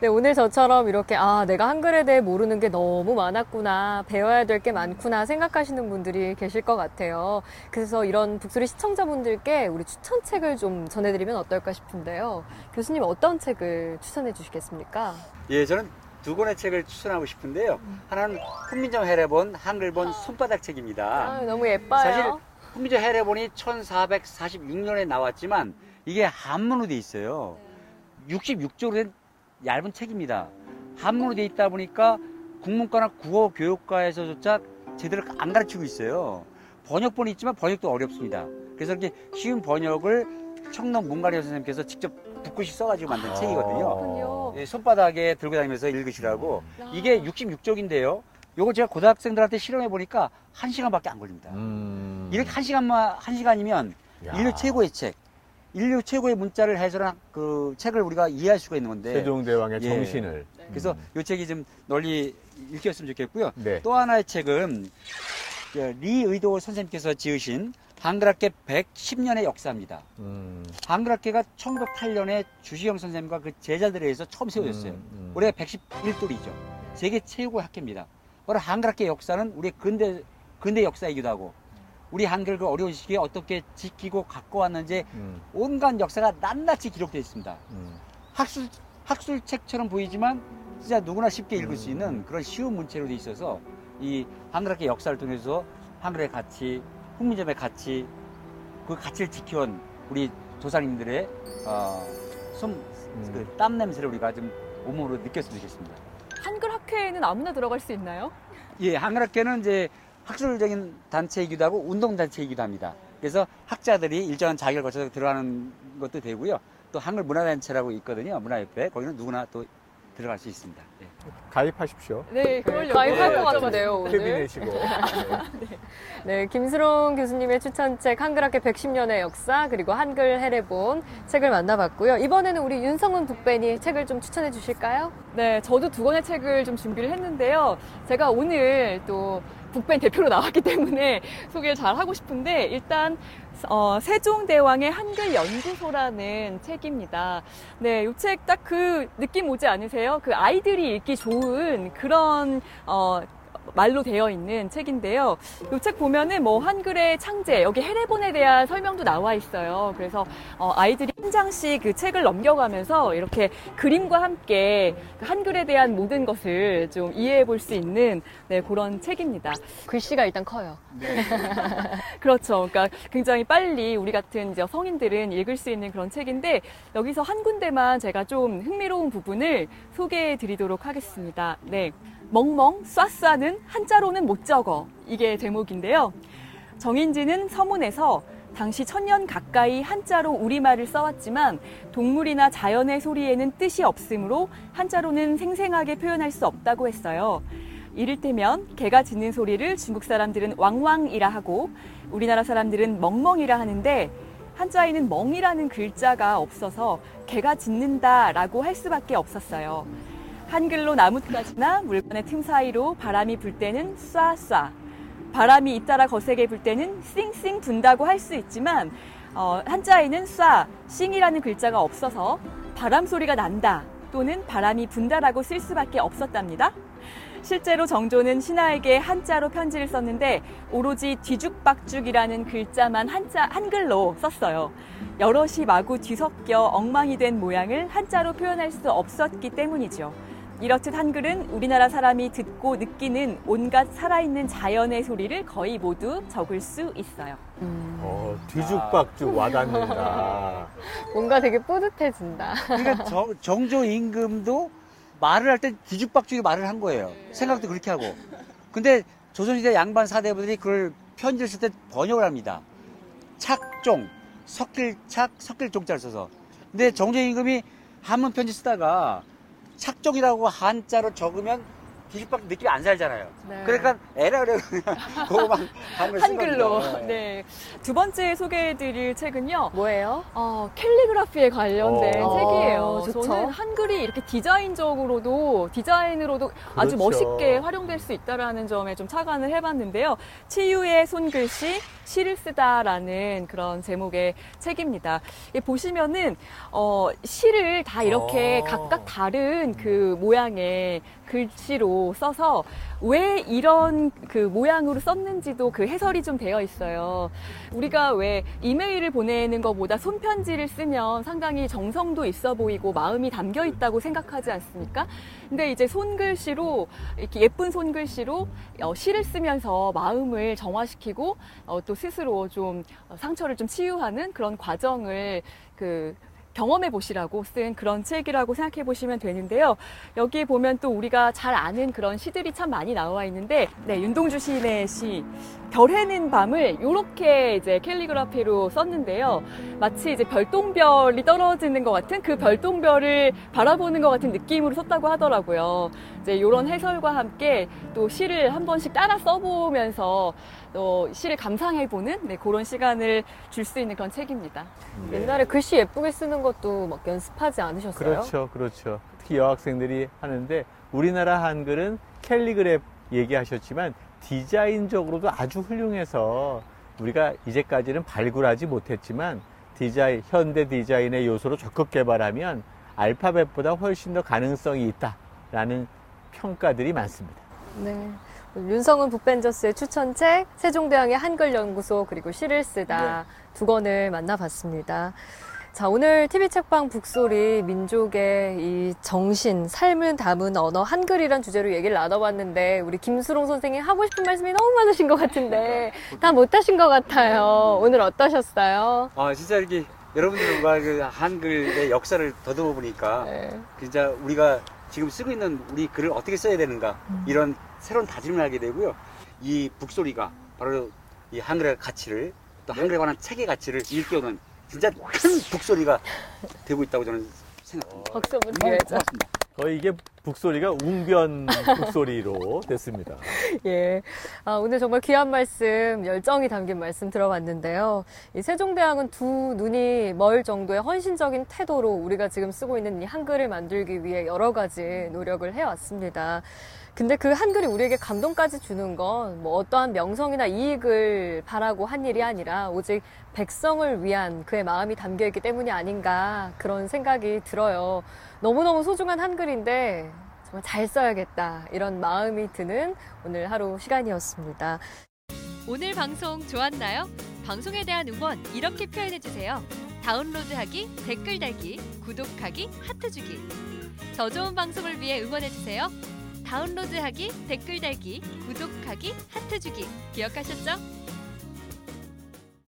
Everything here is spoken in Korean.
네, 오늘 저처럼 이렇게, 아, 내가 한글에 대해 모르는 게 너무 많았구나, 배워야 될 게 많구나 생각하시는 분들이 계실 것 같아요. 그래서 이런 북소리 시청자분들께 우리 추천책을 좀 전해드리면 어떨까 싶은데요. 교수님 어떤 책을 추천해 주시겠습니까? 예, 저는 두 권의 책을 추천하고 싶은데요. 하나는 훈민정 해례본 한글본 손바닥 책입니다. 아, 너무 예뻐요. 사실 훈민정 해례본이 1446년에 나왔지만 이게 한문으로 돼 있어요. 66조로 된 얇은 책입니다. 한문으로 돼 있다 보니까 국문과나 국어 교육과에서조차 제대로 안 가르치고 있어요. 번역본이 있지만 번역도 어렵습니다. 그래서 이렇게 쉬운 번역을 청동 문가리 선생님께서 직접 붓글씨 써가지고 만든 책이거든요. 그렇군요. 예, 손바닥에 들고 다니면서 읽으시라고 이게 66쪽인데요. 요거 제가 고등학생들한테 실험해 보니까 한 시간밖에 안 걸립니다. 음. 이렇게 한 시간만 한 시간이면 야. 인류 최고의 책, 인류 최고의 문자를 해설한 그 책을 우리가 이해할 수가 있는 건데. 세종대왕의 예. 정신을. 그래서 이 책이 좀 널리 읽혔으면 좋겠고요. 네. 또 하나의 책은 저 리의도 선생님께서 지으신 한글학계 110년의 역사입니다. 음. 한글학계가 1908년에 주시영 선생님과 그 제자들에 의해서 처음 세워졌어요. 음, 음. 올해가 111돌이죠. 세계 최고의 학회입니다. 바로 한글학계 역사는 우리 근대 근대 역사이기도 하고 우리 한글 그 어려운 시기에 어떻게 지키고 갖고 왔는지 음. 온갖 역사가 낱낱이 기록되어 있습니다. 음. 학술 학술책처럼 보이지만 진짜 누구나 쉽게 읽을 수 있는 그런 쉬운 문체로 돼 있어서 이 한글학계 역사를 통해서 한글의 가치, 훈민점의 가치, 그 가치를 지켜온 우리 조상님들의 어, 손, 음. 그 땀 냄새를 우리가 좀 온몸으로 느꼈으면 좋겠습니다. 한글 학회에는 아무나 들어갈 수 있나요? 예, 한글학계는 이제 학술적인 단체이기도 하고 운동 단체이기도 합니다. 그래서 학자들이 일정한 자격을 거쳐서 들어가는 것도 되고요. 또 한글 문화단체라고 있거든요. 문화협회 거기는 누구나 또 들어갈 수 있습니다. 예. 가입하십시오. 네, 그러려고 가입할 것. 같은데요, 오늘. 내시고. 네. 네, 김수롱 교수님의 추천책 한글학계 110년의 역사 그리고 한글 해례본 책을 만나봤고요. 이번에는 우리 윤성은 북벤이 책을 좀 추천해 주실까요? 네, 저도 두 권의 책을 좀 준비를 했는데요. 제가 오늘 또 북벤 대표로 나왔기 때문에 소개를 잘 하고 싶은데 일단 어, 세종대왕의 한글 연구소라는 책입니다. 네, 이 책 딱 그 느낌 오지 않으세요? 그 아이들이 읽기 좋은 그런 어, 말로 되어 있는 책인데요. 이 책 보면은 뭐 한글의 창제, 여기 해례본에 대한 설명도 나와 있어요. 그래서 어, 아이들이 한 장씩 그 책을 넘겨가면서 이렇게 그림과 함께 그 한글에 대한 모든 것을 좀 이해해 볼 수 있는 네, 그런 책입니다. 글씨가 일단 커요. 그렇죠. 그러니까 굉장히 빨리 우리 같은 이제 성인들은 읽을 수 있는 그런 책인데 여기서 한 군데만 제가 좀 흥미로운 부분을 소개해 드리도록 하겠습니다. 네. 멍멍 쏴쏴는 한자로는 못 적어. 이게 제목인데요. 정인지는 서문에서 당시 천년 가까이 한자로 우리말을 써왔지만 동물이나 자연의 소리에는 뜻이 없으므로 한자로는 생생하게 표현할 수 없다고 했어요. 이를테면 개가 짖는 소리를 중국 사람들은 왕왕이라 하고 우리나라 사람들은 멍멍이라 하는데 한자에는 멍이라는 글자가 없어서 개가 짖는다라고 할 수밖에 없었어요. 한글로 나뭇가지나 물건의 틈 사이로 바람이 불 때는 쏴쏴, 바람이 잇따라 거세게 불 때는 싱싱 분다고 할 수 있지만 어, 한자에는 쏴, 싱이라는 글자가 없어서 바람 소리가 난다 또는 바람이 분다라고 쓸 수밖에 없었답니다. 실제로 정조는 신하에게 한자로 편지를 썼는데 오로지 뒤죽박죽이라는 글자만 한자 한글로 썼어요. 여럿이 마구 뒤섞여 엉망이 된 모양을 한자로 표현할 수 없었기 때문이죠. 이렇듯 한글은 우리나라 사람이 듣고 느끼는 온갖 살아있는 자연의 소리를 거의 모두 적을 수 있어요. 어, 뒤죽박죽 와닿는다. 뭔가 되게 뿌듯해진다. 그러니까 정, 정조 임금도 말을 할 때 뒤죽박죽이 말을 한 거예요. 생각도 그렇게 하고. 근데 조선시대 양반 사대부들이 그걸 편지를 쓸 때 번역을 합니다. 착종, 섞일 착, 섞일 종자를 써서. 근데 정조 임금이 한문 편지 쓰다가 착종이라고 한자로 적으면 뒤집박 느낌이 안 살잖아요. 네. 그러니까 에라 그래 한글 쓴 한글로. 네. 두 번째 소개해드릴 책은요. 뭐예요? 어, 캘리그라피에 관련된 어. 책이에요. 어, 좋죠. 저는 한글이 이렇게 디자인적으로도 디자인으로도 아주 그렇죠. 멋있게 활용될 수 있다라는 점에 좀 착안을 해봤는데요. 치유의 손글씨 시를 쓰다라는 그런 제목의 책입니다. 이 보시면은 어, 시를 다 이렇게 어. 각각 다른 그 모양의 글씨로 써서 왜 이런 그 모양으로 썼는지도 그 해설이 좀 되어 있어요. 우리가 왜 이메일을 보내는 것보다 손편지를 쓰면 상당히 정성도 있어 보이고 마음이 담겨 있다고 생각하지 않습니까? 근데 이제 손글씨로 이렇게 예쁜 손글씨로 어, 시를 쓰면서 마음을 정화시키고 어, 또 스스로 좀 어, 상처를 좀 치유하는 그런 과정을 그 경험해 보시라고 쓴 그런 책이라고 생각해 보시면 되는데요. 여기 보면 또 우리가 잘 아는 그런 시들이 참 많이 나와 있는데, 네, 윤동주 시인의 시, 별해는 밤을 이렇게 이제 캘리그라피로 썼는데요. 마치 이제 별똥별이 떨어지는 것 같은 그 별똥별을 바라보는 것 같은 느낌으로 썼다고 하더라고요. 이제 이런 해설과 함께 또 시를 한 번씩 따라 써보면서 또 시를 감상해보는 네, 그런 시간을 줄 수 있는 그런 책입니다. 네. 옛날에 글씨 예쁘게 쓰는 것도 막 연습하지 않으셨어요? 그렇죠, 그렇죠. 특히 여학생들이 하는데 우리나라 한글은 캘리그랩 얘기하셨지만 디자인적으로도 아주 훌륭해서 우리가 이제까지는 발굴하지 못했지만 디자인, 현대 디자인의 요소로 적극 개발하면 알파벳보다 훨씬 더 가능성이 있다라는 평가들이 많습니다. 네. 윤성은 북벤저스의 추천책 세종대왕의 한글연구소 그리고 시를 쓰다 두 권을 만나봤습니다. 자 오늘 TV 책방 북소리 민족의 이 정신 삶을 담은 언어 한글이란 주제로 얘기를 나눠봤는데 우리 김수롱 선생님 하고 싶은 말씀이 너무 많으신 것 같은데 다 못하신 것 같아요. 오늘 어떠셨어요? 아 진짜 이렇게 여러분들과 그 한글의 역사를 더듬어 보니까 네. 진짜 우리가 지금 쓰고 있는 우리 글을 어떻게 써야 되는가 이런 새로운 다짐을 하게 되고요. 이 북소리가 바로 이 한글의 가치를 또 한글에 관한 책의 가치를 일깨우는 진짜 큰 북소리가 되고 있다고 저는 생각합니다. 박수 한번 너무 드려야죠. 고맙습니다. 거의 이게 북소리가 웅변 북소리로 됐습니다. 예. 아, 오늘 정말 귀한 말씀, 열정이 담긴 말씀 들어봤는데요. 이 세종대왕은 두 눈이 멀 정도의 헌신적인 태도로 우리가 지금 쓰고 있는 이 한글을 만들기 위해 여러 가지 노력을 해왔습니다. 근데 그 한글이 우리에게 감동까지 주는 건 뭐 어떠한 명성이나 이익을 바라고 한 일이 아니라 오직 백성을 위한 그의 마음이 담겨 있기 때문이 아닌가 그런 생각이 들어요. 너무너무 소중한 한글인데 정말 잘 써야겠다 이런 마음이 드는 오늘 하루 시간이었습니다. 오늘 방송 좋았나요? 방송에 대한 응원 이렇게 표현해 주세요. 다운로드하기, 댓글 달기, 구독하기, 하트 주기. 더 좋은 방송을 위해 응원해 주세요. 다운로드하기, 댓글 달기, 구독하기, 하트 주기. 기억하셨죠?